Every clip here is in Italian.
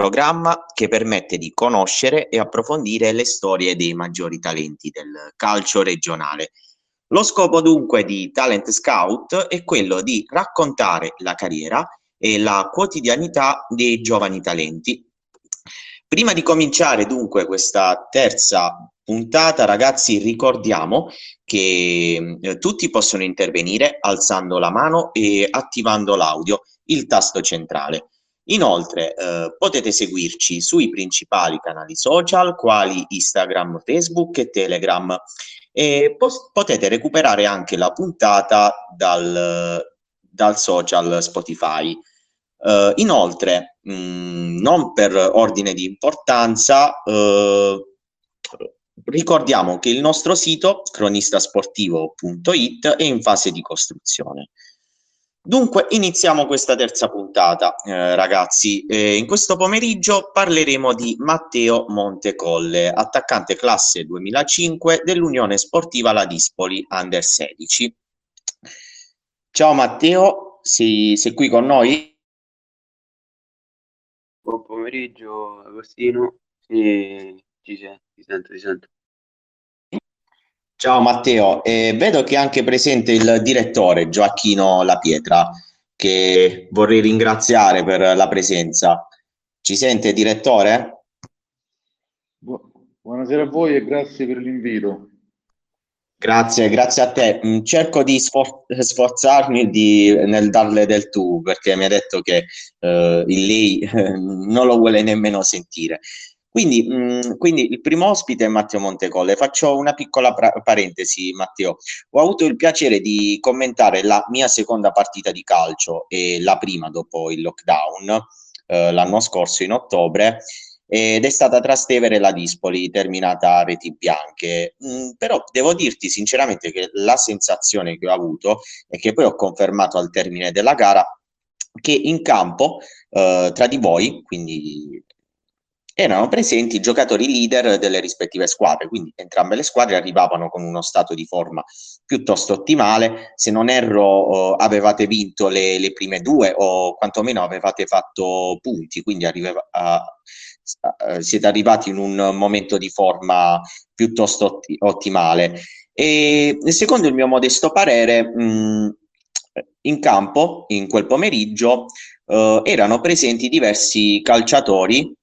programma che permette di conoscere e approfondire le storie dei maggiori talenti del calcio regionale. Lo scopo dunque di Talent Scout è quello di raccontare la carriera e la quotidianità dei giovani talenti. Prima di cominciare dunque questa terza puntata, ragazzi, ricordiamo che eh, tutti possono intervenire alzando la mano e attivando l'audio, il tasto centrale. Inoltre eh, potete seguirci sui principali canali social quali Instagram, Facebook e Telegram e pos- potete recuperare anche la puntata dal, dal social Spotify. Uh, inoltre, mh, mm, non per ordine di importanza, uh, ricordiamo che il nostro sito cronistasportivo.it è in fase di costruzione. Dunque, iniziamo questa terza puntata, eh, ragazzi. Eh, in questo pomeriggio parleremo di Matteo Montecolle, attaccante classe 2005 dell'Unione Sportiva La Dispoli Under 16. Ciao Matteo, sei, sei qui con noi? Buon pomeriggio Agostino, sì, ci sento, ti sento. Ciao Matteo, eh, vedo che è anche presente il direttore Gioacchino La Pietra, che vorrei ringraziare per la presenza. Ci sente direttore? buonasera a voi e grazie per l'invito. Grazie, grazie a te. Mm, cerco di sfor- sforzarmi di, nel darle del tu perché mi ha detto che eh, lei eh, non lo vuole nemmeno sentire. Quindi, mh, mm, quindi, il primo ospite è Matteo Montecolle. Faccio una piccola pra- parentesi, Matteo. Ho avuto il piacere di commentare la mia seconda partita di calcio e la prima dopo il lockdown eh, l'anno scorso in ottobre ed è stata Trastevere la Dispoli, terminata a reti bianche. Mm, però devo dirti sinceramente che la sensazione che ho avuto e che poi ho confermato al termine della gara che in campo eh, tra di voi, quindi erano presenti i giocatori leader delle rispettive squadre, quindi entrambe le squadre arrivavano con uno stato di forma piuttosto ottimale. Se non erro, eh, avevate vinto le, le, prime due o quantomeno avevate fatto punti, quindi arrivava, uh, siete arrivati in un momento di forma piuttosto otti- ottimale. E secondo il mio modesto parere, mh, in campo, in quel pomeriggio, uh, erano presenti diversi calciatori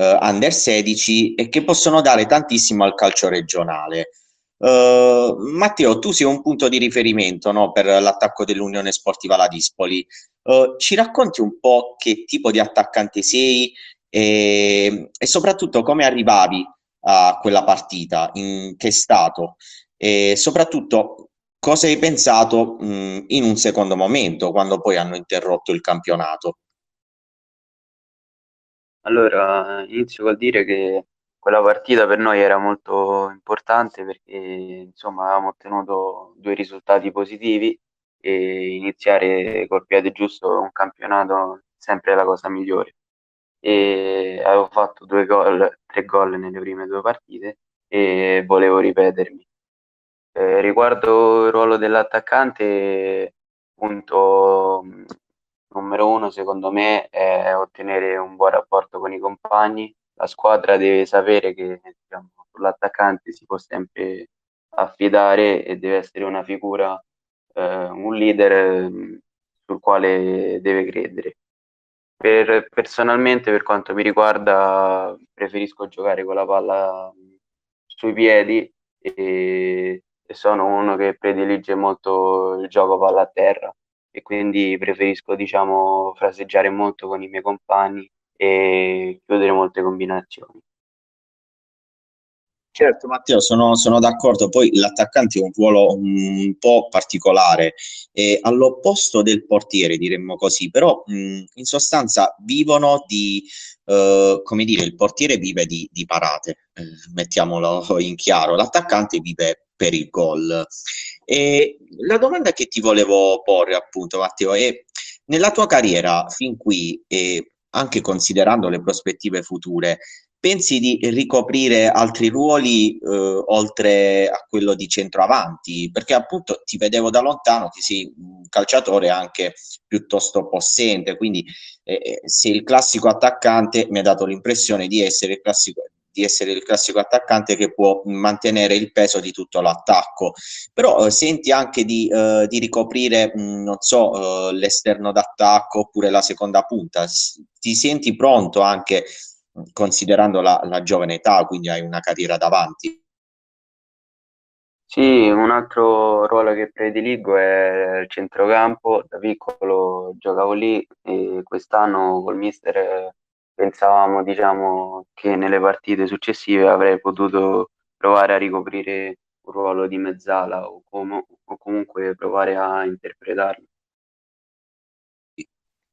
uh, under 16 e che possono dare tantissimo al calcio regionale. Uh, Matteo, tu sei un punto di riferimento no, per l'attacco dell'Unione Sportiva La Dispoli. Uh, ci racconti un po' che tipo di attaccante sei e, e soprattutto come arrivavi a quella partita, in che stato e soprattutto cosa hai pensato mh, in un secondo momento quando poi hanno interrotto il campionato? Allora, inizio col dire che quella partita per noi era molto importante perché insomma avevamo ottenuto due risultati positivi e iniziare col piede giusto un campionato sempre la cosa migliore. E avevo fatto due gol, tre gol nelle prime due partite e volevo ripetermi. Eh, riguardo il ruolo dell'attaccante, punto numero uno secondo me è ottenere un buon rapporto con i compagni. La squadra deve sapere che diciamo, sull'attaccante si può sempre affidare e deve essere una figura, eh, un leader eh, sul quale deve credere. Per, personalmente, per quanto mi riguarda, preferisco giocare con la palla sui piedi e, e sono uno che predilige molto il gioco palla a terra e quindi preferisco diciamo fraseggiare molto con i miei compagni e chiudere molte combinazioni. Certo Matteo, sono, sono, d'accordo, poi l'attaccante ha un ruolo un po' particolare, e all'opposto del portiere diremmo così, però mh, in sostanza vivono di, eh, come dire, il portiere vive di, di parate, eh, mettiamolo in chiaro, l'attaccante vive per il gol. E la domanda che ti volevo porre appunto Matteo è, nella tua carriera fin qui, eh, anche considerando le prospettive future, pensi di ricoprire altri ruoli eh, oltre a quello di centroavanti? Perché appunto ti vedevo da lontano che sei un calciatore anche piuttosto possente, quindi eh, eh se il classico attaccante mi ha dato l'impressione di essere il classico di essere il classico attaccante che può mantenere il peso di tutto l'attacco. Però eh, senti anche di, eh, di ricoprire, mh, mm, non so, eh, l'esterno d'attacco oppure la seconda punta. S- ti senti pronto anche mm, considerando la, la giovane età, quindi hai una carriera davanti? Sì, un altro ruolo che prediligo è il centrocampo. Da piccolo giocavo lì e quest'anno col mister pensavamo diciamo, che nelle partite successive avrei potuto provare a ricoprire un ruolo di mezzala o, com- o comunque provare a interpretarlo.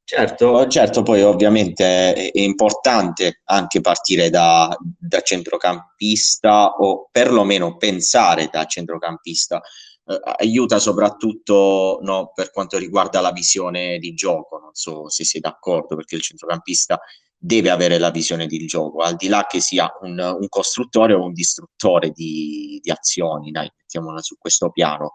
Certo, certo, poi ovviamente è importante anche partire da, da centrocampista o perlomeno pensare da centrocampista. Eh, aiuta soprattutto no, per quanto riguarda la visione di gioco, non so se sei d'accordo, perché il centrocampista deve avere la visione di gioco, al di là che sia un, un costruttore o un distruttore di, di azioni, dai, mettiamola su questo piano.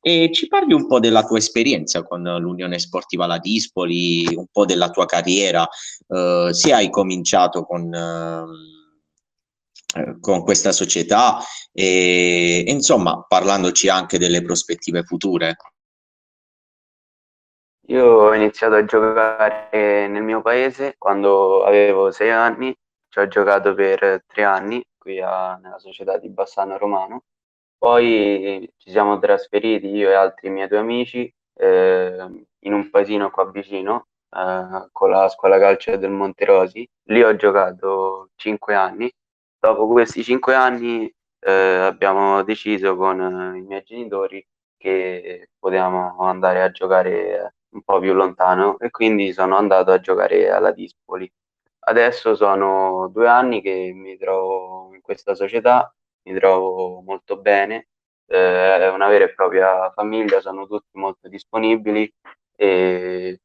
E ci parli un po' della tua esperienza con l'Unione Sportiva La Dispoli, un po' della tua carriera, eh, se hai cominciato con, eh, con questa società e insomma parlandoci anche delle prospettive future. Io ho iniziato a giocare nel mio paese quando avevo sei anni, ci ho giocato per tre anni qui a, nella società di Bassano Romano, poi ci siamo trasferiti io e altri miei due amici eh, in un paesino qua vicino eh, con la scuola calcio del Monterosi, lì ho giocato cinque anni, dopo questi cinque anni eh, abbiamo deciso con i miei genitori che potevamo andare a giocare un po' più lontano e quindi sono andato a giocare alla Dispoli. Adesso sono due anni che mi trovo in questa società, mi trovo molto bene, eh, è una vera e propria famiglia, sono tutti molto disponibili e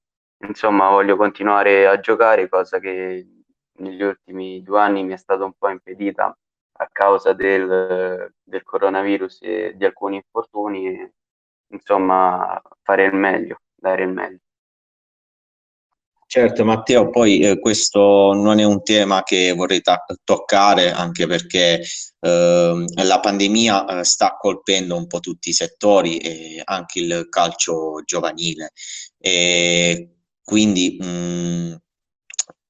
insomma voglio continuare a giocare, cosa che negli ultimi due anni mi è stata un po' impedita a causa del, del coronavirus e di alcuni infortuni insomma fare il meglio dare il meglio. Certo Matteo, poi eh, questo non è un tema che vorrei ta- toccare anche perché eh, la pandemia eh, sta colpendo un po' tutti i settori e anche il calcio giovanile. E quindi mh, mm,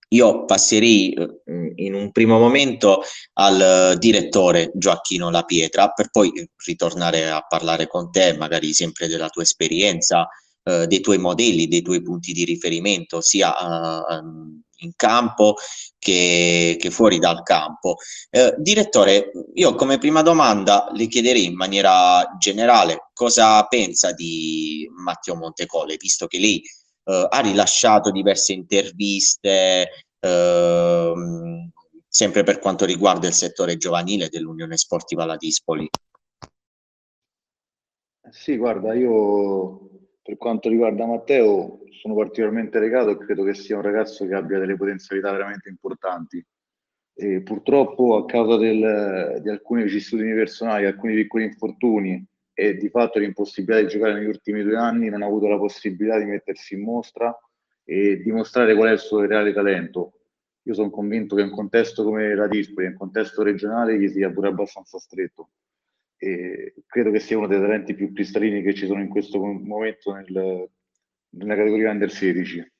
io passerei eh, in un primo momento al direttore Gioacchino La Pietra per poi ritornare a parlare con te, magari sempre della tua esperienza eh, dei tuoi modelli, dei tuoi punti di riferimento, sia eh, in campo che, che, fuori dal campo. Eh, direttore, io come prima domanda le chiederei in maniera generale cosa pensa di Matteo Montecole, visto che lei eh, ha rilasciato diverse interviste, ehm, sempre per quanto riguarda il settore giovanile dell'Unione Sportiva La Dispoli. Sì, guarda, io per quanto riguarda Matteo, sono particolarmente legato e credo che sia un ragazzo che abbia delle potenzialità veramente importanti. E purtroppo, a causa del, di alcune vicissitudini personali, alcuni piccoli infortuni e di fatto l'impossibilità di giocare negli ultimi due anni, non ha avuto la possibilità di mettersi in mostra e dimostrare qual è il suo reale talento. Io sono convinto che in un contesto come la Dispoli, un contesto regionale, gli sia pure abbastanza stretto e credo che sia uno dei talenti più cristallini che ci sono in questo momento nel, nella categoria under 16.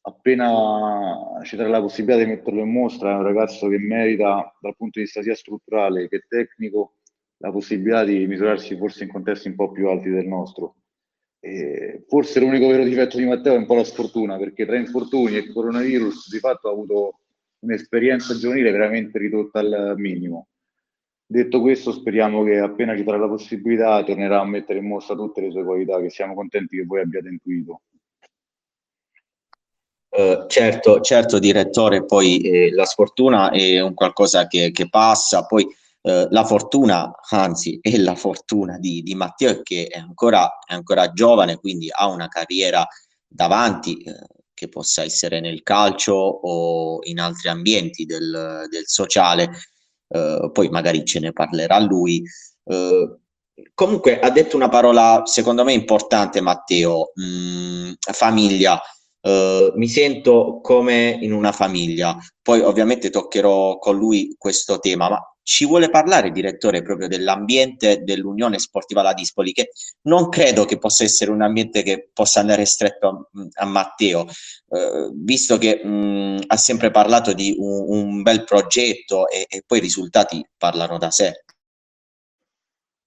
Appena ci darà la possibilità di metterlo in mostra, è un ragazzo che merita dal punto di vista sia strutturale che tecnico la possibilità di misurarsi forse in contesti un po' più alti del nostro. E forse l'unico vero difetto di Matteo è un po' la sfortuna, perché tra infortuni e coronavirus di fatto ha avuto un'esperienza giovanile veramente ridotta al minimo Detto questo, speriamo che appena ci darà la possibilità tornerà a mettere in mostra tutte le sue qualità, che siamo contenti che voi abbiate intuito. Uh, certo, certo, direttore, poi eh, la sfortuna è un qualcosa che, che passa, poi eh, la fortuna, anzi è la fortuna di, di Matteo che è ancora, è ancora, giovane, quindi ha una carriera davanti, eh, che possa essere nel calcio o in altri ambienti del, del sociale, eh, poi magari ce ne parlerà lui. Eh, comunque ha detto una parola secondo me importante Matteo, mh, mm, famiglia. Uh, mi sento come in una famiglia. Poi ovviamente toccherò con lui questo tema, ma ci vuole parlare, direttore, proprio dell'ambiente dell'Unione Sportiva La Dispoli, che non credo che possa essere un ambiente che possa andare stretto a, a Matteo, uh, visto che mh, ha sempre parlato di un, un bel progetto e, e poi i risultati parlano da sé.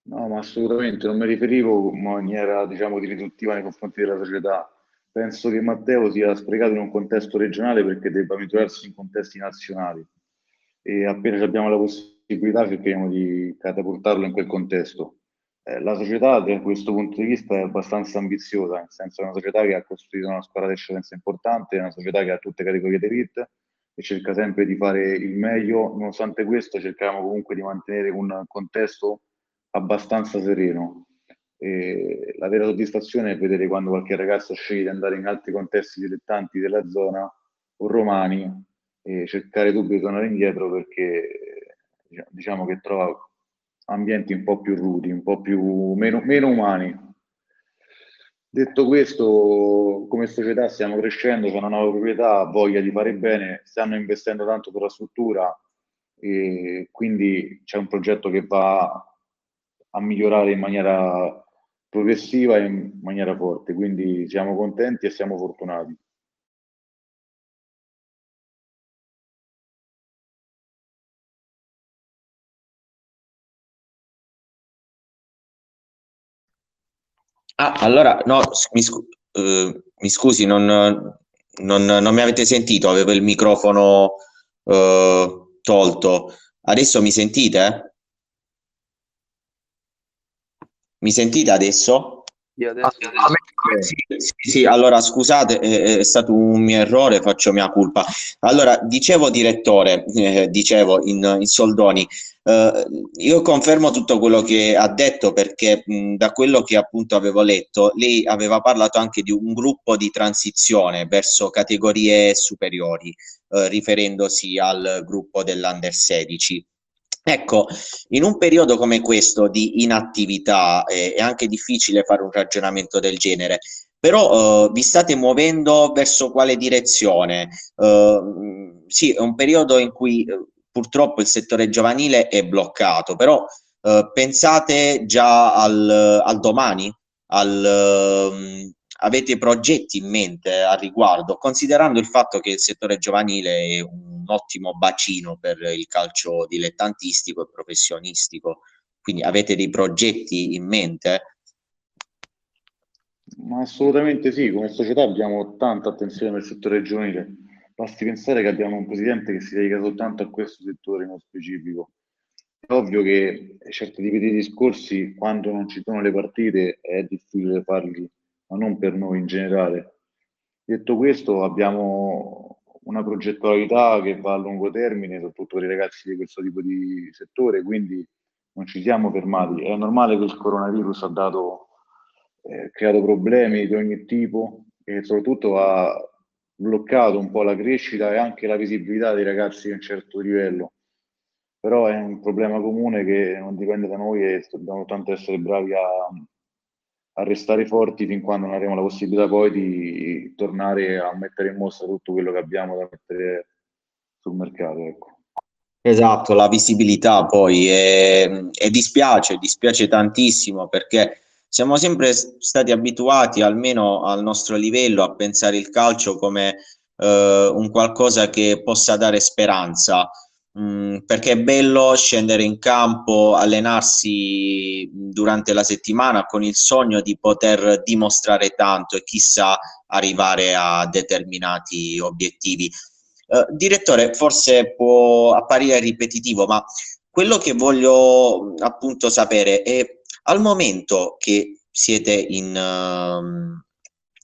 No, ma assolutamente non mi riferivo in maniera, diciamo, di riduttiva nei confronti della società. Penso che Matteo sia sprecato in un contesto regionale perché debba misurarsi in contesti nazionali e appena abbiamo la possibilità cerchiamo di catapultarlo in quel contesto. Eh, la società da questo punto di vista è abbastanza ambiziosa, nel senso è una società che ha costruito una squadra di eccellenza importante, è una società che ha tutte le categorie di elite e cerca sempre di fare il meglio. Nonostante questo cerchiamo comunque di mantenere un contesto abbastanza sereno. E la vera soddisfazione è vedere quando qualche ragazzo sceglie di andare in altri contesti dilettanti della zona o romani e cercare subito di tornare indietro perché diciamo che trova ambienti un po' più rudi, un po' più meno, meno umani. Detto questo, come società stiamo crescendo, c'è una nuova proprietà, voglia di fare bene, stanno investendo tanto sulla struttura e quindi c'è un progetto che va a migliorare in maniera progressiva e in maniera forte, quindi siamo contenti e siamo fortunati. Ah, allora, no, mi, scu- eh, mi scusi, non, non, non, mi avete sentito, avevo il microfono eh, tolto. Adesso mi sentite? Mi sentite adesso? Io adesso... Ah, sì, sì, sì, allora scusate, è, è, stato un mio errore, faccio mia colpa. Allora, dicevo direttore, eh, dicevo in, in soldoni, eh, io confermo tutto quello che ha detto perché mh, da quello che appunto avevo letto, lei aveva parlato anche di un gruppo di transizione verso categorie superiori, eh, riferendosi al gruppo dell'Under 16. Ecco, in un periodo come questo di inattività eh, è anche difficile fare un ragionamento del genere, però eh, vi state muovendo verso quale direzione? Eh, sì, è un periodo in cui eh, purtroppo il settore giovanile è bloccato, però eh, pensate già al, al domani, al, ehm, avete progetti in mente a riguardo, considerando il fatto che il settore giovanile è un ottimo bacino per il calcio dilettantistico e professionistico, quindi avete dei progetti in mente? Ma assolutamente sì, come società abbiamo tanta attenzione nel settore giovanile. Basti pensare che abbiamo un presidente che si dedica soltanto a questo settore nello specifico. È ovvio che certi tipi di discorsi, quando non ci sono le partite, è difficile farli ma non per noi in generale. Detto questo, abbiamo una progettualità che va a lungo termine, soprattutto per i ragazzi di questo tipo di settore, quindi non ci siamo fermati. È normale che il coronavirus ha dato, eh, creato problemi di ogni tipo e soprattutto ha bloccato un po' la crescita e anche la visibilità dei ragazzi di un certo livello. Però è un problema comune che non dipende da noi e dobbiamo tanto essere bravi a, a restare forti fin quando non avremo la possibilità poi di tornare a mettere in mostra tutto quello che abbiamo da mettere sul mercato. Ecco. Esatto, la visibilità poi e, dispiace, dispiace tantissimo perché siamo sempre stati abituati, almeno al nostro livello, a pensare il calcio come eh, un qualcosa che possa dare speranza. Mm, perché è bello scendere in campo, allenarsi durante la settimana con il sogno di poter dimostrare tanto e chissà arrivare a determinati obiettivi. Uh, direttore, forse può apparire ripetitivo, ma quello che voglio appunto sapere è al momento che siete in,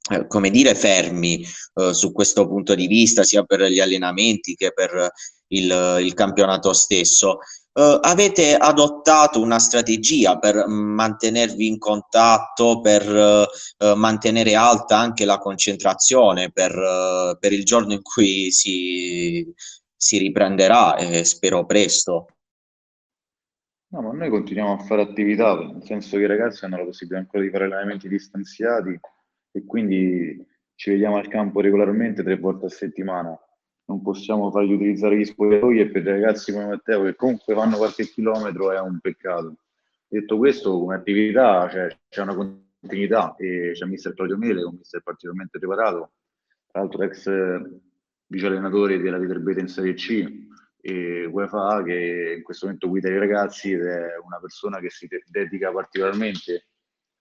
uh, come dire, fermi uh, su questo punto di vista, sia per gli allenamenti che per il, il campionato stesso. Uh, avete adottato una strategia per mantenervi in contatto, per uh, mantenere alta anche la concentrazione per, uh, per il giorno in cui si, si riprenderà, e spero presto? No, ma noi continuiamo a fare attività, nel senso che i ragazzi hanno la possibilità ancora di fare allenamenti distanziati e quindi ci vediamo al campo regolarmente tre volte a settimana non possiamo fargli utilizzare gli spogliatoi e per i ragazzi come Matteo che comunque vanno qualche chilometro è un peccato. Detto questo, come attività cioè, c'è una continuità e c'è mister Claudio Mele, un mister particolarmente preparato, tra l'altro ex vice allenatore della Viterbete in Serie C e UEFA che in questo momento guida i ragazzi ed è una persona che si dedica particolarmente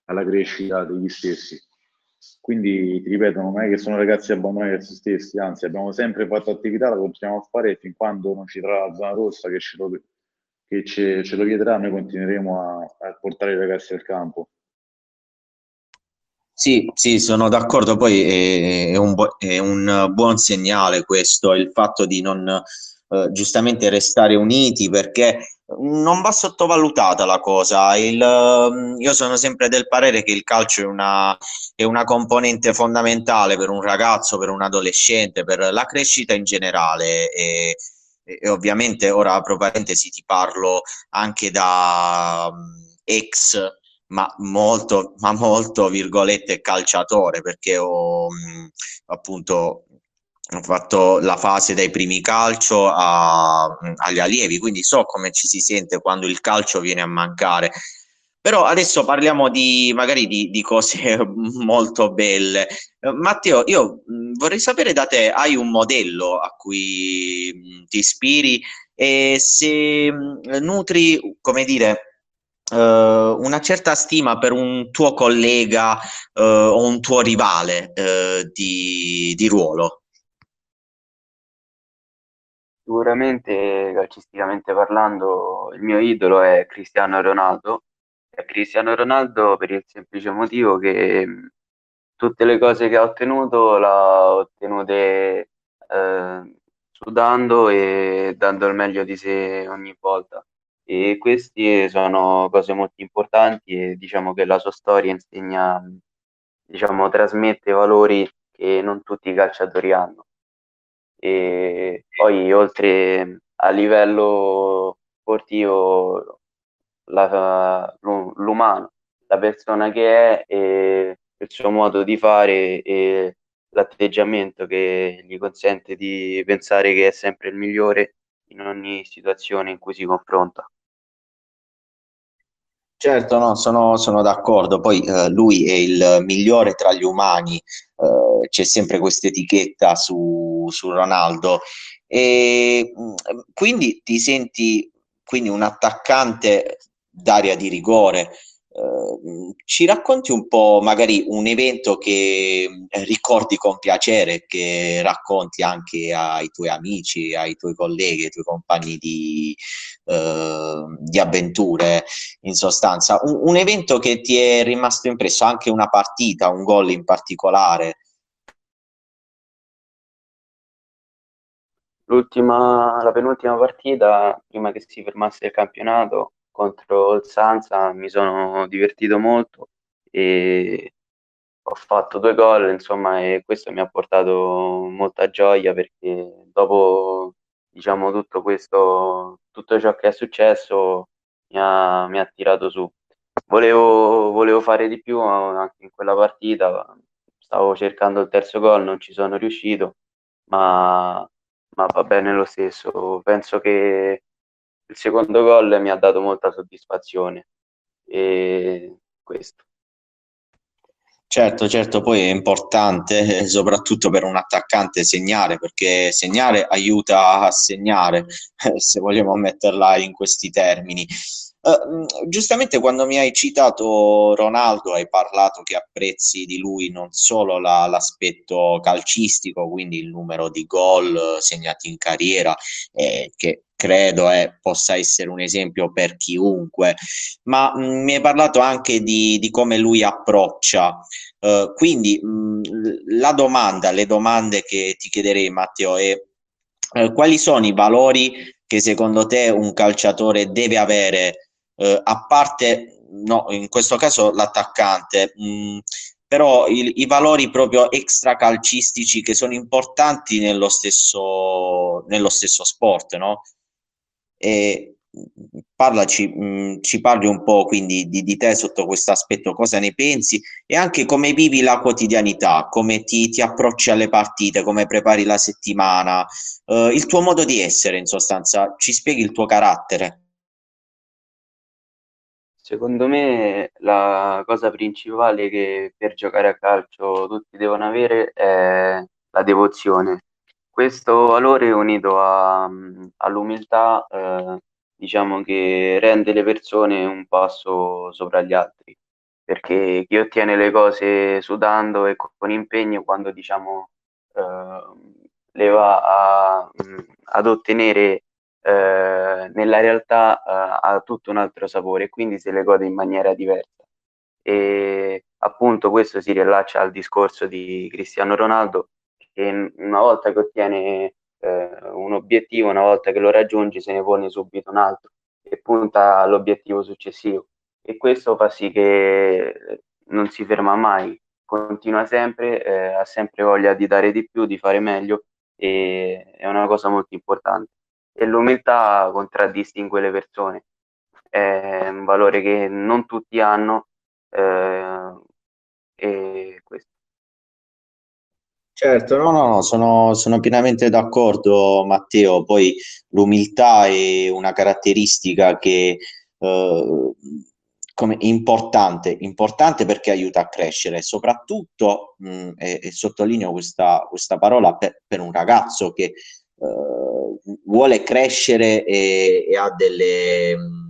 alla crescita degli stessi quindi, ti ripeto, non è che sono ragazzi abbandonati a se stessi, anzi abbiamo sempre fatto attività, la continuiamo a fare fin quando non ci sarà la zona rossa che ce lo, che ce, ce lo vieterà, noi continueremo a, a portare i ragazzi al campo. Sì, sì, sono d'accordo. Poi è, è, un, è, un, buon segnale questo, il fatto di non eh, giustamente restare uniti, perché non va sottovalutata la cosa. Il, mm, io sono sempre del parere che il calcio è una, è una, componente fondamentale per un ragazzo, per un adolescente, per la crescita in generale. E, e ovviamente ora apro parentesi, ti parlo anche da um, ex, ma molto, ma molto virgolette calciatore, perché ho um, appunto ho fatto la fase dai primi calcio a, agli allievi, quindi so come ci si sente quando il calcio viene a mancare. Però adesso parliamo di magari di, di cose molto belle. Matteo, io vorrei sapere da te, hai un modello a cui ti ispiri e se nutri, come dire, uh, una certa stima per un tuo collega uh, o un tuo rivale uh, di, di ruolo. Sicuramente, calcisticamente parlando, il mio idolo è Cristiano Ronaldo. È Cristiano Ronaldo per il semplice motivo che tutte le cose che ha ottenuto l'ha ottenute eh, sudando e dando il meglio di sé ogni volta. E queste sono cose molto importanti e diciamo che la sua storia insegna, diciamo, trasmette valori che non tutti i calciatori hanno e poi oltre a livello sportivo la, l'umano, la persona che è e il suo modo di fare e l'atteggiamento che gli consente di pensare che è sempre il migliore in ogni situazione in cui si confronta. Certo, no, sono, sono d'accordo. Poi eh, lui è il migliore tra gli umani, eh, c'è sempre questa etichetta su, su Ronaldo. E mm, quindi ti senti quindi un attaccante d'aria di rigore, Ehm, ci racconti un po' magari un evento che eh, ricordi con piacere, che racconti anche ai tuoi amici, ai tuoi colleghi, ai tuoi compagni di, eh, di avventure, in sostanza. Un, un, evento che ti è rimasto impresso, anche una partita, un gol in particolare. L'ultima, la penultima partita, prima che si fermasse il campionato, contro il Sanza mi sono divertito molto e ho fatto due gol, insomma, e questo mi ha portato molta gioia perché dopo, diciamo, tutto questo, tutto ciò che è successo mi ha, mi ha tirato su. Volevo, volevo fare di più anche in quella partita, stavo cercando il terzo gol, non ci sono riuscito, ma, ma va bene lo stesso. Penso che il secondo gol mi ha dato molta soddisfazione e questo. Certo, certo, poi è importante, eh, soprattutto per un attaccante, segnare, perché segnare aiuta a segnare, se vogliamo metterla in questi termini. Uh, giustamente quando mi hai citato Ronaldo hai parlato che apprezzi di lui non solo la, l'aspetto calcistico, quindi il numero di gol segnati in carriera, eh, che credo eh, possa essere un esempio per chiunque, ma mh, mi hai parlato anche di, di come lui approccia. Uh, quindi mh, la domanda, le domande che ti chiederei Matteo è quali sono i valori che secondo te un calciatore deve avere, eh, a parte, no, in questo caso l'attaccante, mh, mm, però il, i valori proprio extracalcistici che sono importanti nello stesso, nello stesso sport, no? E parlaci, mh, mm, ci parli un po' quindi di, di te sotto questo aspetto, cosa ne pensi e anche come vivi la quotidianità, come ti, ti approcci alle partite, come prepari la settimana, eh, il tuo modo di essere in sostanza, ci spieghi il tuo carattere. Secondo me la cosa principale che per giocare a calcio tutti devono avere è la devozione. Questo valore unito a, all'umiltà eh, diciamo che rende le persone un passo sopra gli altri, perché chi ottiene le cose sudando e con impegno, quando diciamo eh, le va a, ad ottenere eh, nella realtà eh, ha tutto un altro sapore e quindi se le gode in maniera diversa. E appunto questo si riallaccia al discorso di Cristiano Ronaldo che una volta che ottiene eh, un obiettivo, una volta che lo raggiunge se ne pone subito un altro e punta all'obiettivo successivo e questo fa sì che non si ferma mai, continua sempre, eh, ha sempre voglia di dare di più, di fare meglio e è una cosa molto importante. E l'umiltà contraddistingue le persone, è un valore che non tutti hanno eh, e questo. Certo, no, no, sono, sono pienamente d'accordo, Matteo. Poi l'umiltà è una caratteristica che eh, importante, importante perché aiuta a crescere, soprattutto, mh, e, e, sottolineo questa, questa parola, per, per, un ragazzo che eh, vuole crescere e, e ha delle... Mh,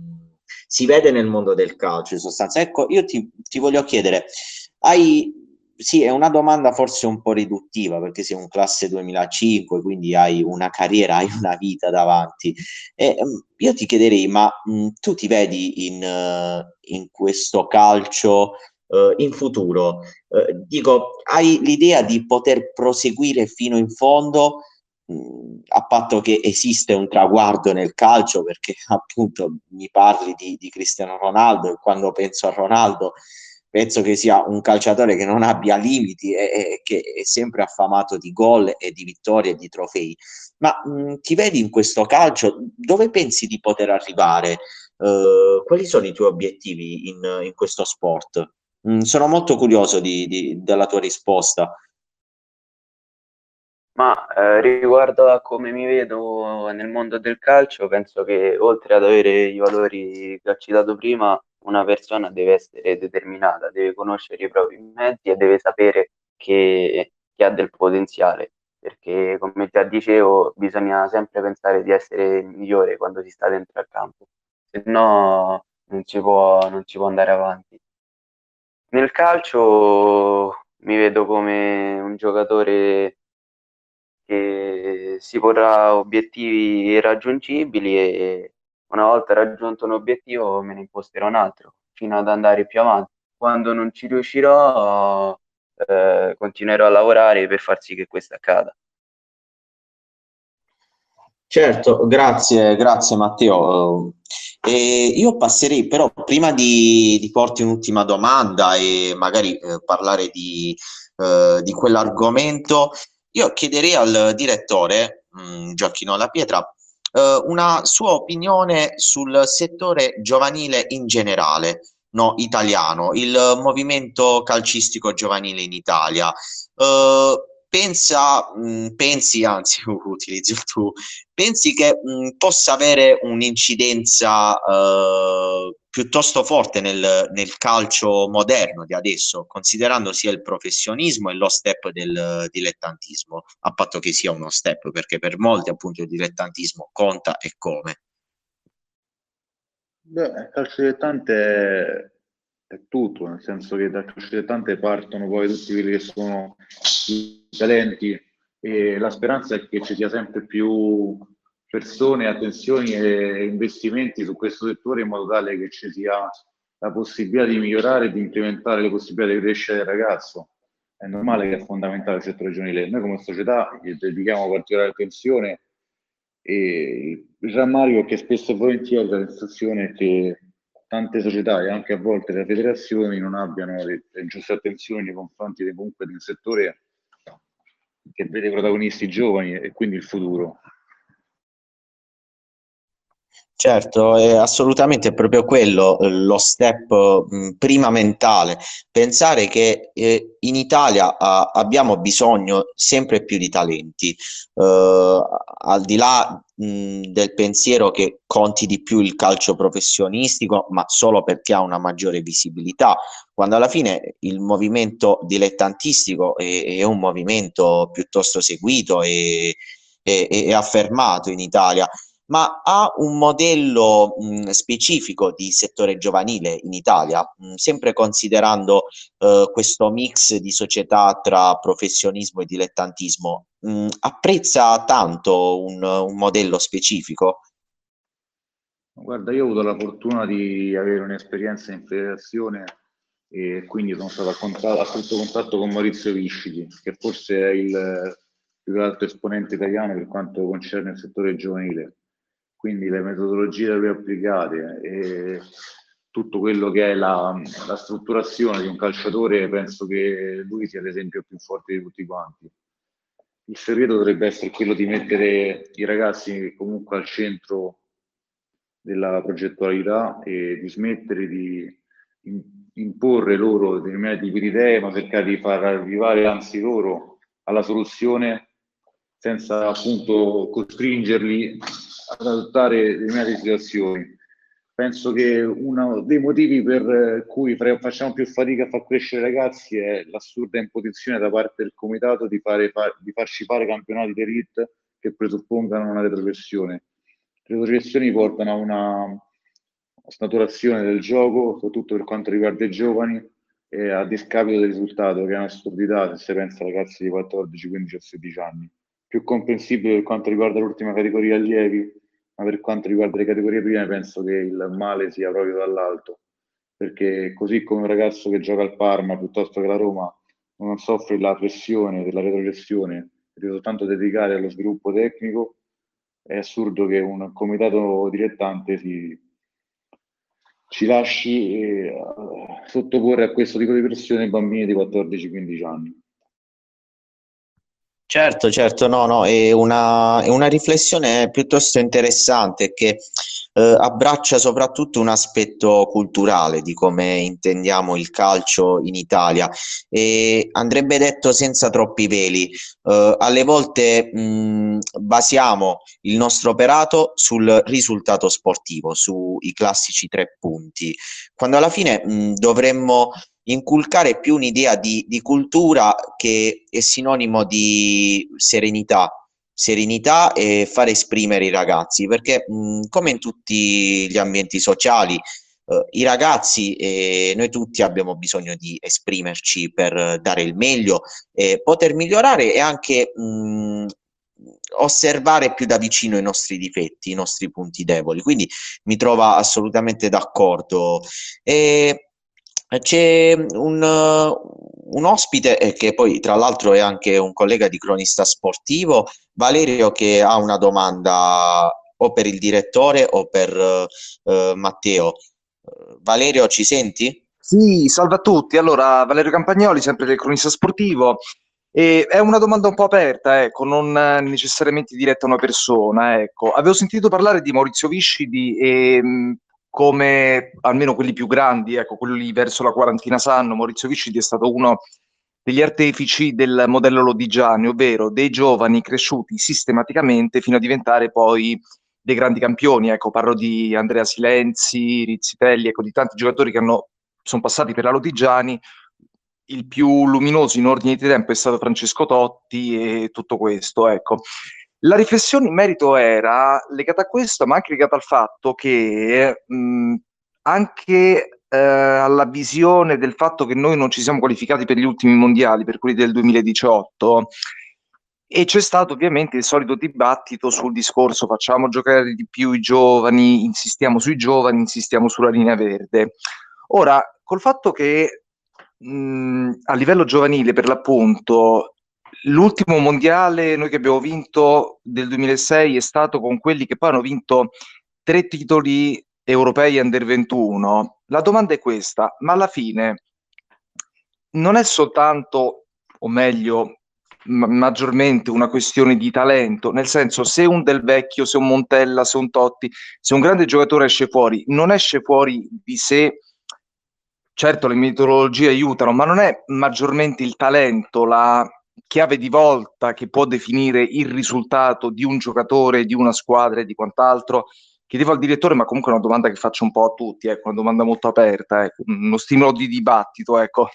si vede nel mondo del calcio in sostanza. Ecco, io ti, ti voglio chiedere, hai sì, è una domanda forse un po' riduttiva perché sei un classe 2005, quindi hai una carriera, hai una vita davanti. E, um, io ti chiederei, ma um, tu ti vedi in, uh, in questo calcio uh, in futuro? Uh, dico, hai l'idea di poter proseguire fino in fondo? Mm, a patto che esiste un traguardo nel calcio, perché appunto mi parli di, di Cristiano Ronaldo e quando penso a Ronaldo penso che sia un calciatore che non abbia limiti e, e che è sempre affamato di gol e di vittorie e di trofei. Ma mh, ti vedi in questo calcio? Dove pensi di poter arrivare? Uh, quali sono i tuoi obiettivi in, in questo sport? Mh, sono molto curioso di, di, della tua risposta. Ma eh, riguardo a come mi vedo nel mondo del calcio, penso che oltre ad avere i valori che ho citato prima, una persona deve essere determinata, deve conoscere i propri mezzi e deve sapere che, che ha del potenziale, perché come già dicevo bisogna sempre pensare di essere migliore quando si sta dentro al campo, se no non si può, non si può andare avanti. Nel calcio mi vedo come un giocatore che si porrà obiettivi irraggiungibili e, una volta raggiunto un obiettivo me ne imposterò un altro fino ad andare più avanti. Quando non ci riuscirò, eh, continuerò a lavorare per far sì che questo accada. Certo, grazie, grazie Matteo. E io passerei però prima di, di porti un'ultima domanda e magari eh, parlare di, eh, di quell'argomento, io chiederei al direttore mh, mm, Gioacchino La Pietra eh, una sua opinione sul settore giovanile in generale, no, italiano, il movimento calcistico giovanile in Italia. Eh, pensa, mh, mm, pensi, anzi utilizzo il tuo, pensi che mh, mm, possa avere un'incidenza eh, piuttosto forte nel, nel, calcio moderno di adesso, considerando sia il professionismo e lo step del dilettantismo, a patto che sia uno step, perché per molti appunto il dilettantismo conta e come. Beh, il calcio dilettante è tutto, nel senso che dal calcio dilettante partono poi tutti quelli che sono i talenti e la speranza è che ci sia sempre più persone, attenzioni e investimenti su questo settore in modo tale che ci sia la possibilità di migliorare e di implementare le possibilità di crescere del ragazzo. È normale che è fondamentale il settore giovanile. Noi come società gli dedichiamo particolare attenzione E il rammarico è che spesso e volentieri la sensazione è che tante società e anche a volte le federazioni non abbiano le, le giuste attenzioni nei confronti comunque di un settore che vede protagonisti giovani e quindi il futuro. Certo, è assolutamente proprio quello eh, lo step mh, prima mentale, pensare che eh, in Italia a, abbiamo bisogno sempre più di talenti, eh, al di là mh, del pensiero che conti di più il calcio professionistico, ma solo perché ha una maggiore visibilità, quando alla fine il movimento dilettantistico è, è un movimento piuttosto seguito e, e, e affermato in Italia ma ha un modello mh, specifico di settore giovanile in Italia, mh, sempre considerando eh, questo mix di società tra professionismo e dilettantismo. Mh, apprezza tanto un, un, modello specifico? Guarda, io ho avuto la fortuna di avere un'esperienza in federazione e quindi sono stato a, contatto, a stretto contatto con Maurizio Visciti, che forse è il più alto esponente italiano per quanto concerne il settore giovanile quindi le metodologie da lui applicate e tutto quello che è la, la, strutturazione di un calciatore, penso che lui sia l'esempio più forte di tutti quanti. Il segreto dovrebbe essere quello di mettere i ragazzi comunque al centro della progettualità e di smettere di imporre loro determinati tipi di idee, ma cercare di far arrivare anzi loro alla soluzione senza appunto costringerli ad adottare determinate situazioni. Penso che uno dei motivi per cui facciamo più fatica a far crescere i ragazzi è l'assurda imposizione da parte del comitato di, fare, di farci fare campionati di elite che presuppongano una retrogressione. Le retrogressioni portano a una snaturazione del gioco, soprattutto per quanto riguarda i giovani, a discapito del risultato, che è un'assurdità se si pensa a ragazzi di 14, 15 o 16 anni più comprensibile per quanto riguarda l'ultima categoria allievi, ma per quanto riguarda le categorie prime penso che il male sia proprio dall'alto, perché così come un ragazzo che gioca al Parma piuttosto che la Roma non soffre la pressione della retrocessione, deve soltanto dedicare allo sviluppo tecnico, è assurdo che un comitato direttante si, ci lasci eh, sottoporre a questo tipo di pressione bambini di 14-15 anni. Certo, certo, no, no, è una, è una riflessione piuttosto interessante che eh, abbraccia soprattutto un aspetto culturale di come intendiamo il calcio in Italia e andrebbe detto senza troppi veli. Eh, alle volte mh, basiamo il nostro operato sul risultato sportivo, sui classici tre punti, quando alla fine mh, dovremmo inculcare più un'idea di, di cultura che è sinonimo di serenità, serenità e far esprimere i ragazzi, perché mh, come in tutti gli ambienti sociali, eh, i ragazzi e noi tutti abbiamo bisogno di esprimerci per dare il meglio, e poter migliorare e anche mh, osservare più da vicino i nostri difetti, i nostri punti deboli. Quindi mi trova assolutamente d'accordo. E c'è un, un ospite eh, che poi tra l'altro è anche un collega di cronista sportivo, Valerio, che ha una domanda o per il direttore o per uh, Matteo. Valerio, ci senti? Sì, salve a tutti. Allora, Valerio Campagnoli, sempre del cronista sportivo. E è una domanda un po' aperta, ecco, non necessariamente diretta a una persona. Ecco. Avevo sentito parlare di Maurizio Viscidi e come almeno quelli più grandi, ecco, quelli verso la quarantina sanno, Maurizio Vicidi è stato uno degli artefici del modello Lodigiani, ovvero dei giovani cresciuti sistematicamente fino a diventare poi dei grandi campioni. Ecco, parlo di Andrea Silenzi, Rizzitelli, ecco, di tanti giocatori che hanno, sono passati per la Lodigiani. Il più luminoso in ordine di tempo è stato Francesco Totti e tutto questo, ecco. La riflessione in merito era legata a questo, ma anche legata al fatto che mh, anche eh, alla visione del fatto che noi non ci siamo qualificati per gli ultimi mondiali, per quelli del 2018, e c'è stato ovviamente il solito dibattito sul discorso facciamo giocare di più i giovani, insistiamo sui giovani, insistiamo sulla linea verde. Ora, col fatto che mh, a livello giovanile, per l'appunto, l'ultimo mondiale noi che abbiamo vinto del 2006 è stato con quelli che poi hanno vinto tre titoli europei under 21. La domanda è questa, ma alla fine non è soltanto, o meglio, ma- maggiormente una questione di talento, nel senso se un Del Vecchio, se un Montella, se un Totti, se un grande giocatore esce fuori, non esce fuori di sé, certo le metodologie aiutano, ma non è maggiormente il talento la chiave di volta che può definire il risultato di un giocatore, di una squadra e di quant'altro. Chiedevo al direttore, ma comunque è una domanda che faccio un po' a tutti, ecco, una domanda molto aperta, ecco, uno stimolo di dibattito, ecco.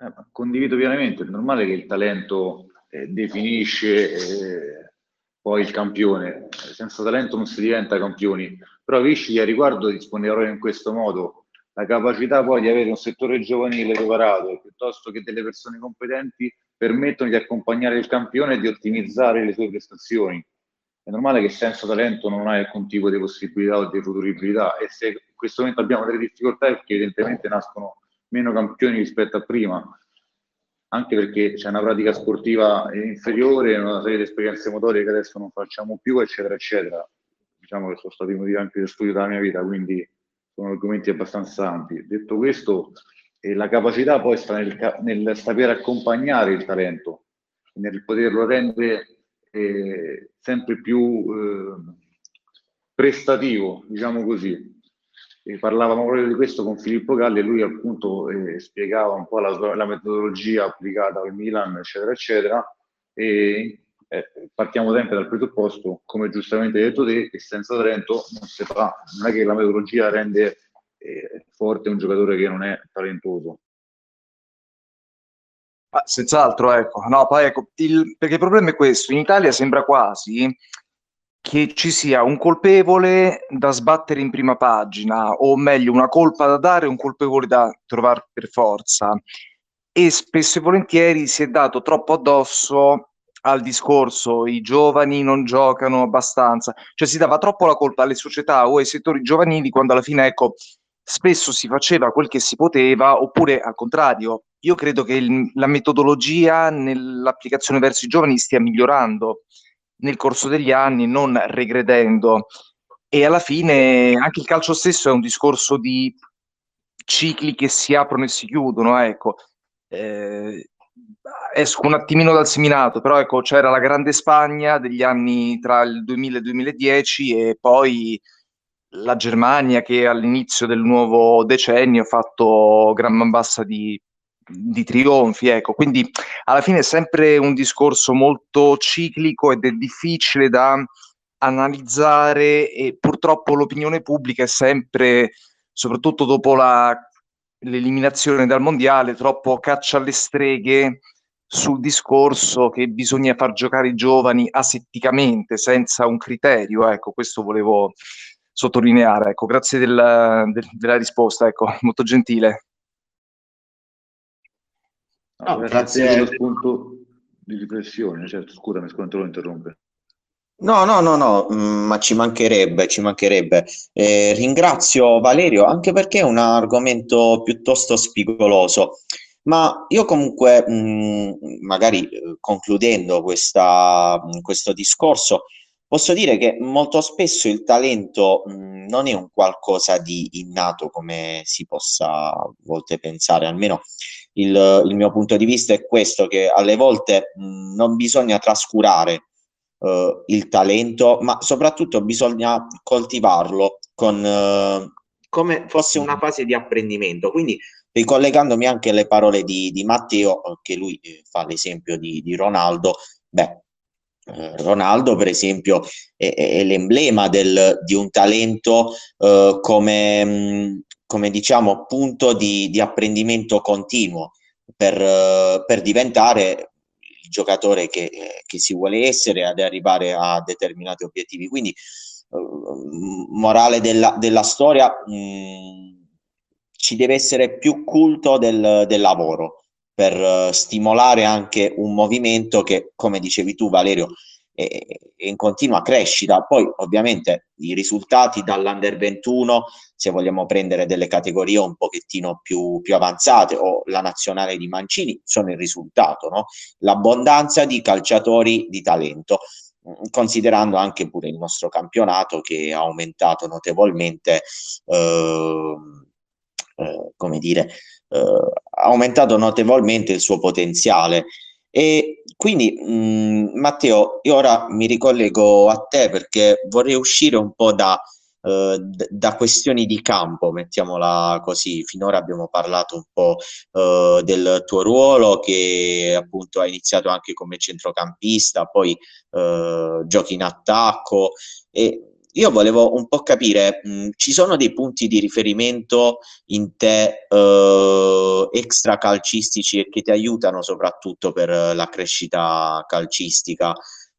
Eh, condivido pienamente, è normale che il talento eh, definisce eh, poi il campione, senza talento non si diventa campioni, però Vichy a riguardo risponderò in questo modo, la capacità poi di avere un settore giovanile preparato piuttosto che delle persone competenti permettono di accompagnare il campione e di ottimizzare le sue prestazioni. È normale che senza talento non hai alcun tipo di possibilità o di futuribilità e se in questo momento abbiamo delle difficoltà è perché evidentemente nascono meno campioni rispetto a prima, anche perché c'è una pratica sportiva inferiore, una serie di esperienze motorie che adesso non facciamo più, eccetera, eccetera. Diciamo che sono stati motivi anche di studio della mia vita, quindi sono argomenti abbastanza ampi. Detto questo, eh, la capacità poi sta nel, nel, saper accompagnare il talento, nel poterlo rendere eh, sempre più eh, prestativo, diciamo così. E parlavamo proprio di questo con Filippo Galli e lui appunto eh, spiegava un po' la, la, metodologia applicata al Milan, eccetera, eccetera. E eh, partiamo sempre dal presupposto, come giustamente hai detto te, che senza talento non si fa. Non è che la metodologia rende eh, forte un giocatore che non è talentuoso. Ah, senz'altro, ecco. No, poi ecco, il, perché il problema è questo, in Italia sembra quasi che ci sia un colpevole da sbattere in prima pagina, o meglio, una colpa da dare e un colpevole da trovare per forza. E spesso e volentieri si è dato troppo addosso al discorso i giovani non giocano abbastanza, cioè si dava troppo la colpa alle società o ai settori giovanili quando alla fine, ecco, spesso si faceva quel che si poteva, oppure al contrario. Io credo che il, la metodologia nell'applicazione verso i giovani stia migliorando nel corso degli anni, non regredendo. E alla fine anche il calcio stesso è un discorso di cicli che si aprono e si chiudono. Ecco. Eh, esco un attimino dal seminato, però ecco, c'era la grande Spagna degli anni tra il 2000 e il 2010 e poi la Germania che all'inizio del nuovo decennio ha fatto gran man bassa di di trionfi, ecco. Quindi alla fine è sempre un discorso molto ciclico ed è difficile da analizzare e purtroppo l'opinione pubblica è sempre, soprattutto dopo la, l'eliminazione dal mondiale, troppo caccia alle streghe sul discorso che bisogna far giocare i giovani asetticamente, senza un criterio. Ecco, questo volevo sottolineare. Ecco, grazie del, del, della risposta, ecco, molto gentile. No, grazie per lo spunto di riflessione, certo, scusami, scusa, lo interrompe. No, no, no, no, mm, ma ci mancherebbe, ci mancherebbe. Eh, ringrazio Valerio anche perché è un argomento piuttosto spigoloso, ma io comunque, mh, mm, magari eh, concludendo questa, mm, questo discorso, posso dire che molto spesso il talento mh, non è un qualcosa di innato come si possa a volte pensare, almeno il, il, mio punto di vista è questo, che alle volte non bisogna trascurare uh, il talento, ma soprattutto bisogna coltivarlo con, uh, come fosse una fase di apprendimento. Quindi, ricollegandomi anche alle parole di, di Matteo, che lui eh, fa l'esempio di, di Ronaldo, beh, Ronaldo, per esempio, è, è l'emblema del, di un talento uh, come, mh, come diciamo, punto di, di apprendimento continuo per, per, diventare il giocatore che, che, si vuole essere ad arrivare a determinati obiettivi. Quindi, morale della, della storia, mh, ci deve essere più culto del, del lavoro per uh, stimolare anche un movimento che, come dicevi tu Valerio, in continua crescita. Poi ovviamente i risultati dall'Under 21, se vogliamo prendere delle categorie un pochettino più, più avanzate o la nazionale di Mancini, sono il risultato, no? l'abbondanza di calciatori di talento considerando anche pure il nostro campionato che ha aumentato notevolmente eh, eh, come dire eh, aumentato notevolmente il suo potenziale e quindi, mh, mm, Matteo, io ora mi ricollego a te perché vorrei uscire un po' da, d- da questioni di campo, mettiamola così. Finora abbiamo parlato un po' uh, del tuo ruolo che appunto hai iniziato anche come centrocampista, poi uh, giochi in attacco e io volevo un po' capire, mh, ci sono dei punti di riferimento in te eh, extra calcistici e che ti aiutano soprattutto per la crescita calcistica?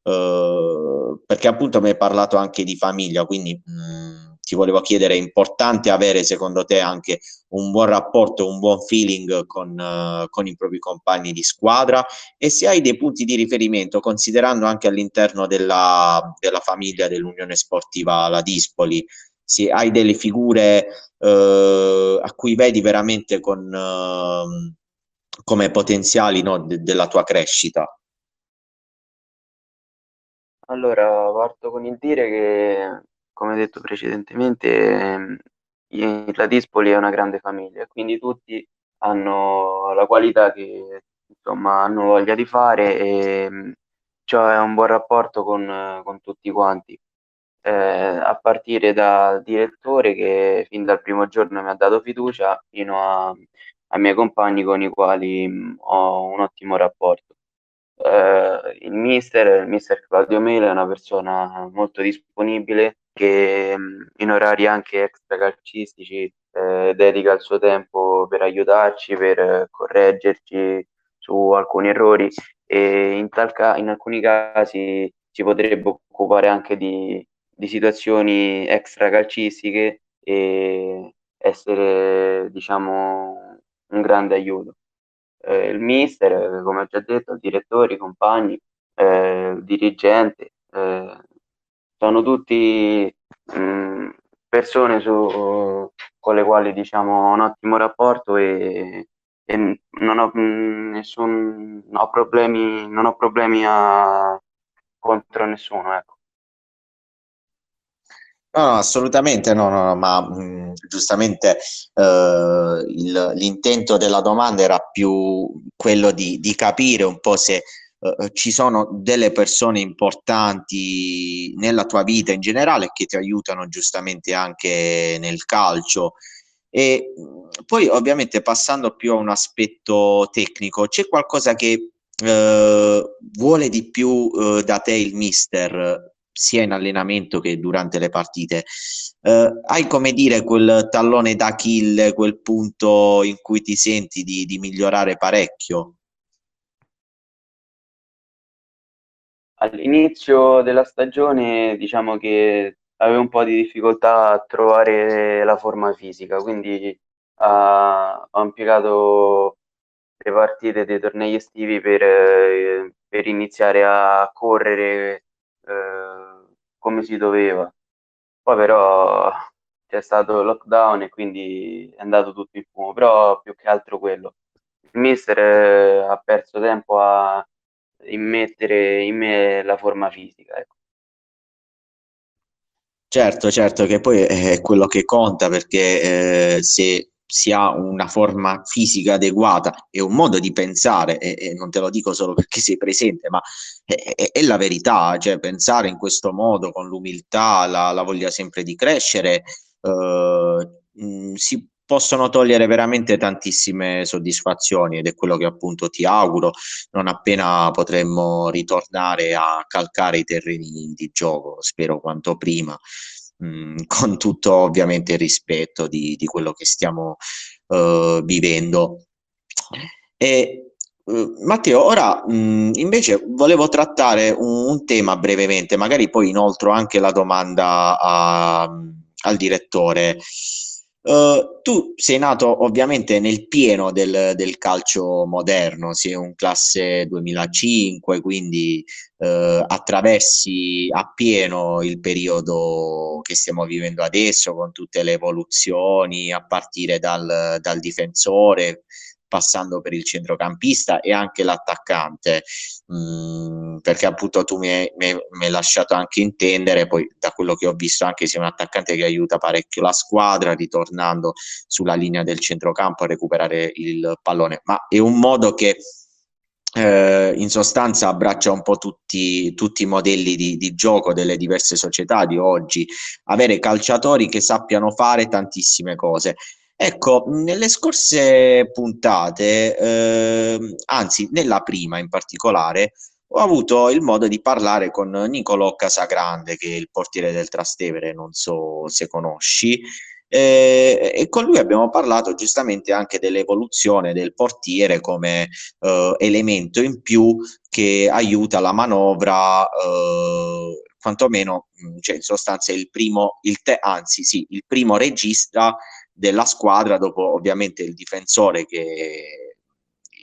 Eh, perché appunto mi hai parlato anche di famiglia, quindi mh, ti volevo chiedere, è importante avere secondo te anche un buon rapporto, un buon feeling con, uh, con, i propri compagni di squadra e se hai dei punti di riferimento, considerando anche all'interno della, della famiglia dell'Unione Sportiva La Dispoli, se hai delle figure uh, a cui vedi veramente con, uh, come potenziali no, de- della tua crescita. Allora, parto con il dire che come detto precedentemente, ehm, la Dispoli è una grande famiglia, quindi tutti hanno la qualità che insomma hanno voglia di fare e cioè un buon rapporto con, con tutti quanti. Eh, a partire dal direttore che fin dal primo giorno mi ha dato fiducia fino ai miei compagni con i quali mh, ho un ottimo rapporto. Eh, il mister, il mister Claudio Mele è una persona molto disponibile che in orari anche extra calcistici eh, dedica il suo tempo per aiutarci, per correggerci su alcuni errori e in, ca- in alcuni casi si potrebbe occupare anche di, di situazioni extra calcistiche e essere diciamo un grande aiuto. Eh, il mister, come ho già detto, il direttore, i compagni, eh, il dirigente, eh, sono tutti mh, mm, persone su, con le quali diciamo ho un ottimo rapporto e, e non ho mm, nessun ho problemi non ho problemi a, contro nessuno ecco No, no, assolutamente no, no, ma mh, mm, giustamente eh, il, l'intento della domanda era più quello di, di capire un po' se eh, ci sono delle persone importanti nella tua vita in generale che ti aiutano giustamente anche nel calcio. E poi ovviamente passando più a un aspetto tecnico, c'è qualcosa che eh, vuole di più eh, da te il mister, sia in allenamento che durante le partite? Eh, hai come dire quel tallone d'Achille, quel punto in cui ti senti di, di migliorare parecchio? All'inizio della stagione diciamo che avevo un po' di difficoltà a trovare la forma fisica, quindi uh, ho impiegato le partite dei tornei estivi per, eh, per iniziare a correre eh, come si doveva. Poi però c'è stato il lockdown e quindi è andato tutto in fumo, però più che altro quello. Il mister eh, ha perso tempo a immettere in me la forma fisica. Ecco. Certo, certo, che poi è quello che conta perché eh, se si ha una forma fisica adeguata e un modo di pensare, e, e non te lo dico solo perché sei presente, ma è, è, è, la verità, cioè pensare in questo modo con l'umiltà, la, la voglia sempre di crescere, eh, mh, si possono togliere veramente tantissime soddisfazioni ed è quello che appunto ti auguro non appena potremmo ritornare a calcare i terreni di gioco, spero quanto prima, mh, con tutto ovviamente il rispetto di, di quello che stiamo uh, vivendo. E, uh, Matteo, ora mh, invece volevo trattare un, un, tema brevemente, magari poi inoltre anche la domanda a, al direttore. Uh, tu sei nato ovviamente nel pieno del, del, calcio moderno, sei un classe 2005, quindi uh, attraversi appieno il periodo che stiamo vivendo adesso con tutte le evoluzioni a partire dal, dal difensore passando per il centrocampista e anche l'attaccante, mm, perché appunto tu mi hai, mi, hai, lasciato anche intendere, poi da quello che ho visto anche sei un attaccante che aiuta parecchio la squadra, ritornando sulla linea del centrocampo a recuperare il pallone, ma è un modo che eh, in sostanza abbraccia un po' tutti, tutti i modelli di, di, gioco delle diverse società di oggi, avere calciatori che sappiano fare tantissime cose. Ecco, nelle scorse puntate, eh, anzi nella prima in particolare, ho avuto il modo di parlare con Nicolò Casagrande, che è il portiere del Trastevere, non so se conosci, eh, e con lui abbiamo parlato giustamente anche dell'evoluzione del portiere come eh, elemento in più che aiuta la manovra, eh, quantomeno, cioè in sostanza il primo, il te, anzi sì, il primo regista della squadra, dopo ovviamente il difensore che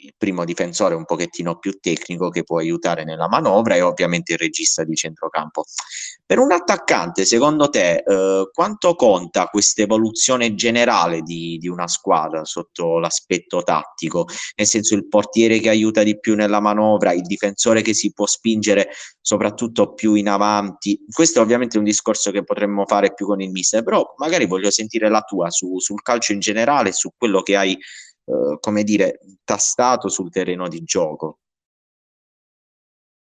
il primo difensore un pochettino più tecnico che può aiutare nella manovra e ovviamente il regista di centrocampo. Per un attaccante, secondo te, eh, quanto conta questa evoluzione generale di, di, una squadra sotto l'aspetto tattico? Nel senso il portiere che aiuta di più nella manovra, il difensore che si può spingere soprattutto più in avanti. Questo è ovviamente un discorso che potremmo fare più con il mister, però magari voglio sentire la tua su, sul calcio in generale, su quello che hai eh, come dire, tastato sul terreno di gioco?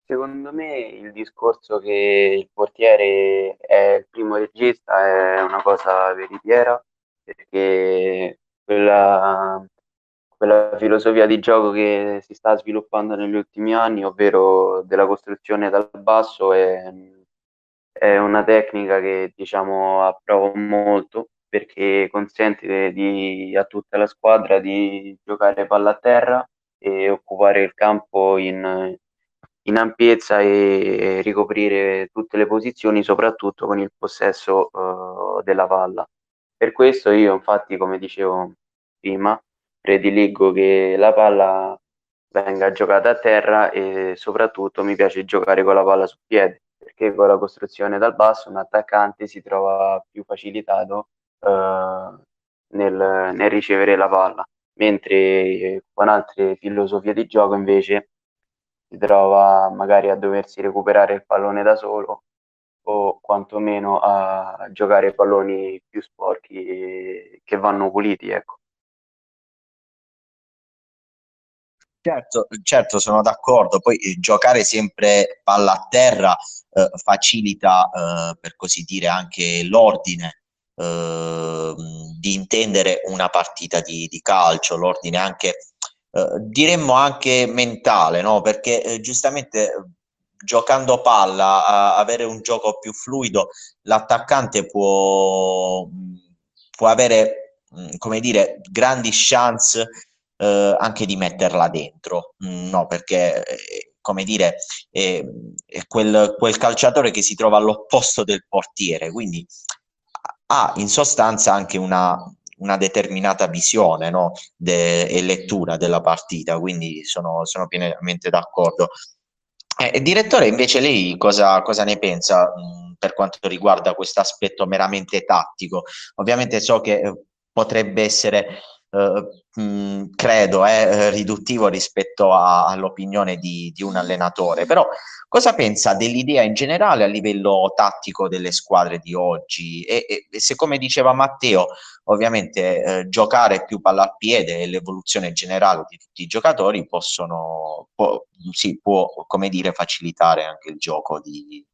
Secondo me il discorso che il portiere è il primo regista è una cosa veritiera perché quella, quella filosofia di gioco che si sta sviluppando negli ultimi anni, ovvero della costruzione dal basso, è, è una tecnica che diciamo approvo molto perché consente di, a tutta la squadra di giocare palla a terra e occupare il campo in, in ampiezza e ricoprire tutte le posizioni, soprattutto con il possesso uh, della palla. Per questo io, infatti, come dicevo prima, prediligo che la palla venga giocata a terra e soprattutto mi piace giocare con la palla sul piede, perché con la costruzione dal basso un attaccante si trova più facilitato eh, nel, nel, ricevere la palla, mentre con altre filosofie di gioco invece si trova magari a doversi recuperare il pallone da solo o quantomeno a giocare palloni più sporchi che vanno puliti, ecco. Certo, certo, sono d'accordo. Poi eh, giocare sempre palla a terra eh, facilita, eh, per così dire, anche l'ordine Ehm, di intendere una partita di, di calcio, l'ordine anche, eh, diremmo anche mentale, no? perché eh, giustamente giocando palla, avere un gioco più fluido, l'attaccante può, può avere, come dire, grandi chance eh, anche di metterla dentro, no? perché eh, come dire, è, è quel, quel, calciatore che si trova all'opposto del portiere, quindi ha in sostanza anche una, una determinata visione no? De, e lettura della partita, quindi sono, sono pienamente d'accordo. Eh, direttore, invece lei cosa, cosa ne pensa mh, per quanto riguarda questo aspetto meramente tattico? Ovviamente so che eh, potrebbe essere eh, credo, è riduttivo rispetto a, all'opinione di, di, un allenatore, però cosa pensa dell'idea in generale a livello tattico delle squadre di oggi? E, e se come diceva Matteo, ovviamente eh, giocare più palla al piede e l'evoluzione generale di tutti i giocatori possono, può, sì, può come dire, facilitare anche il gioco di,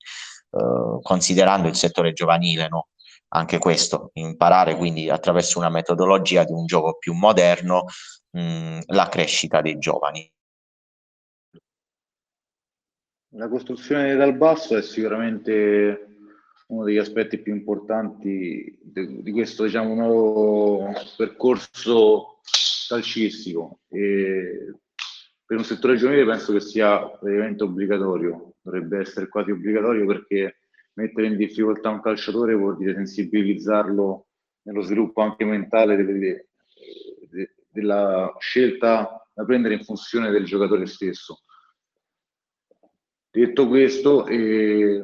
eh, considerando il settore giovanile, no? Anche questo, imparare quindi attraverso una metodologia di un gioco più moderno mh, la crescita dei giovani. La costruzione dal basso è sicuramente uno degli aspetti più importanti di, di questo diciamo, nuovo percorso calcistico. E per un settore giovanile penso che sia praticamente obbligatorio, dovrebbe essere quasi obbligatorio perché mettere in difficoltà un calciatore vuol dire sensibilizzarlo nello sviluppo anche mentale delle, de, della scelta da prendere in funzione del giocatore stesso. Detto questo, eh,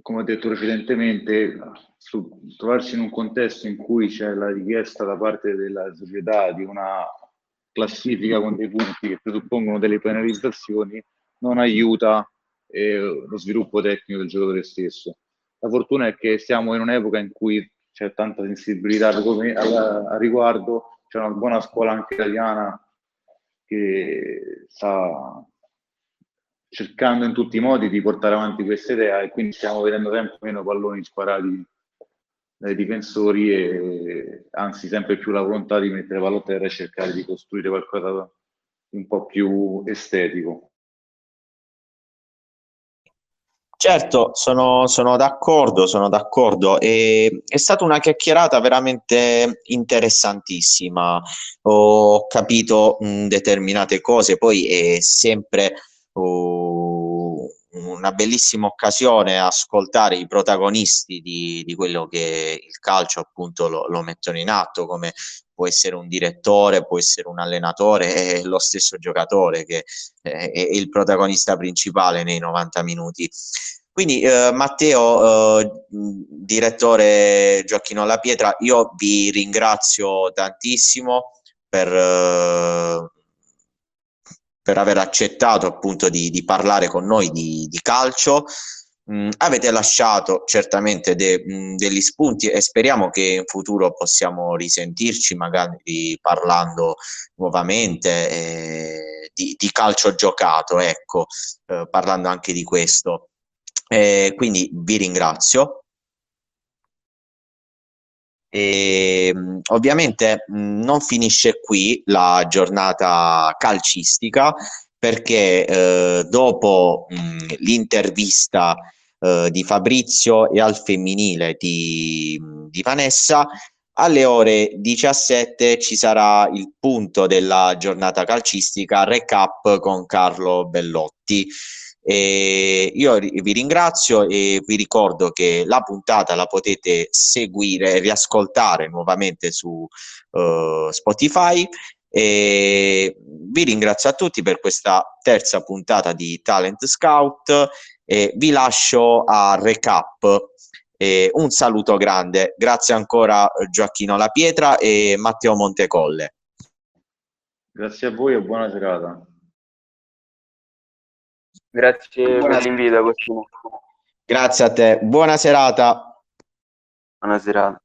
come ho detto precedentemente, su, trovarsi in un contesto in cui c'è la richiesta da parte della società di una classifica con dei punti che presuppongono delle penalizzazioni non aiuta eh, lo sviluppo tecnico del giocatore stesso. La fortuna è che siamo in un'epoca in cui c'è tanta sensibilità al, riguardo, c'è una buona scuola anche italiana che sta cercando in tutti i modi di portare avanti questa idea e quindi stiamo vedendo sempre meno palloni sparati dai difensori e anzi sempre più la volontà di mettere palla a terra e cercare di costruire qualcosa di un po' più estetico. Certo, sono, sono d'accordo, sono d'accordo. E, è stata una chiacchierata veramente interessantissima. Ho capito mh, determinate cose, poi è sempre uh, una bellissima occasione ascoltare i protagonisti di, di quello che il calcio appunto lo, lo mettono in atto, come può essere un direttore, può essere un allenatore, è lo stesso giocatore che è il protagonista principale nei 90 minuti. Quindi eh, Matteo, eh, direttore Gioacchino La Pietra, io vi ringrazio tantissimo per, eh, per aver accettato appunto di, di parlare con noi di, di calcio. Mm, avete lasciato certamente de, mm, degli spunti e speriamo che in futuro possiamo risentirci magari parlando nuovamente eh, di, di, calcio giocato, ecco, eh, parlando anche di questo. Eh, quindi vi ringrazio. E, ovviamente non finisce qui la giornata calcistica perché eh, dopo mh, l'intervista eh, di Fabrizio e al femminile di, di Vanessa alle ore 17 ci sarà il punto della giornata calcistica recap con Carlo Bellotti. E io vi ringrazio e vi ricordo che la puntata la potete seguire e riascoltare nuovamente su uh, Spotify. E vi ringrazio a tutti per questa terza puntata di Talent Scout e vi lascio a recap. E un saluto grande, grazie ancora Gioacchino La Pietra e Matteo Montecolle. Grazie a voi e buona serata. Grazie Buona... per l'invito, Grazie a te. Buona serata. Buona serata.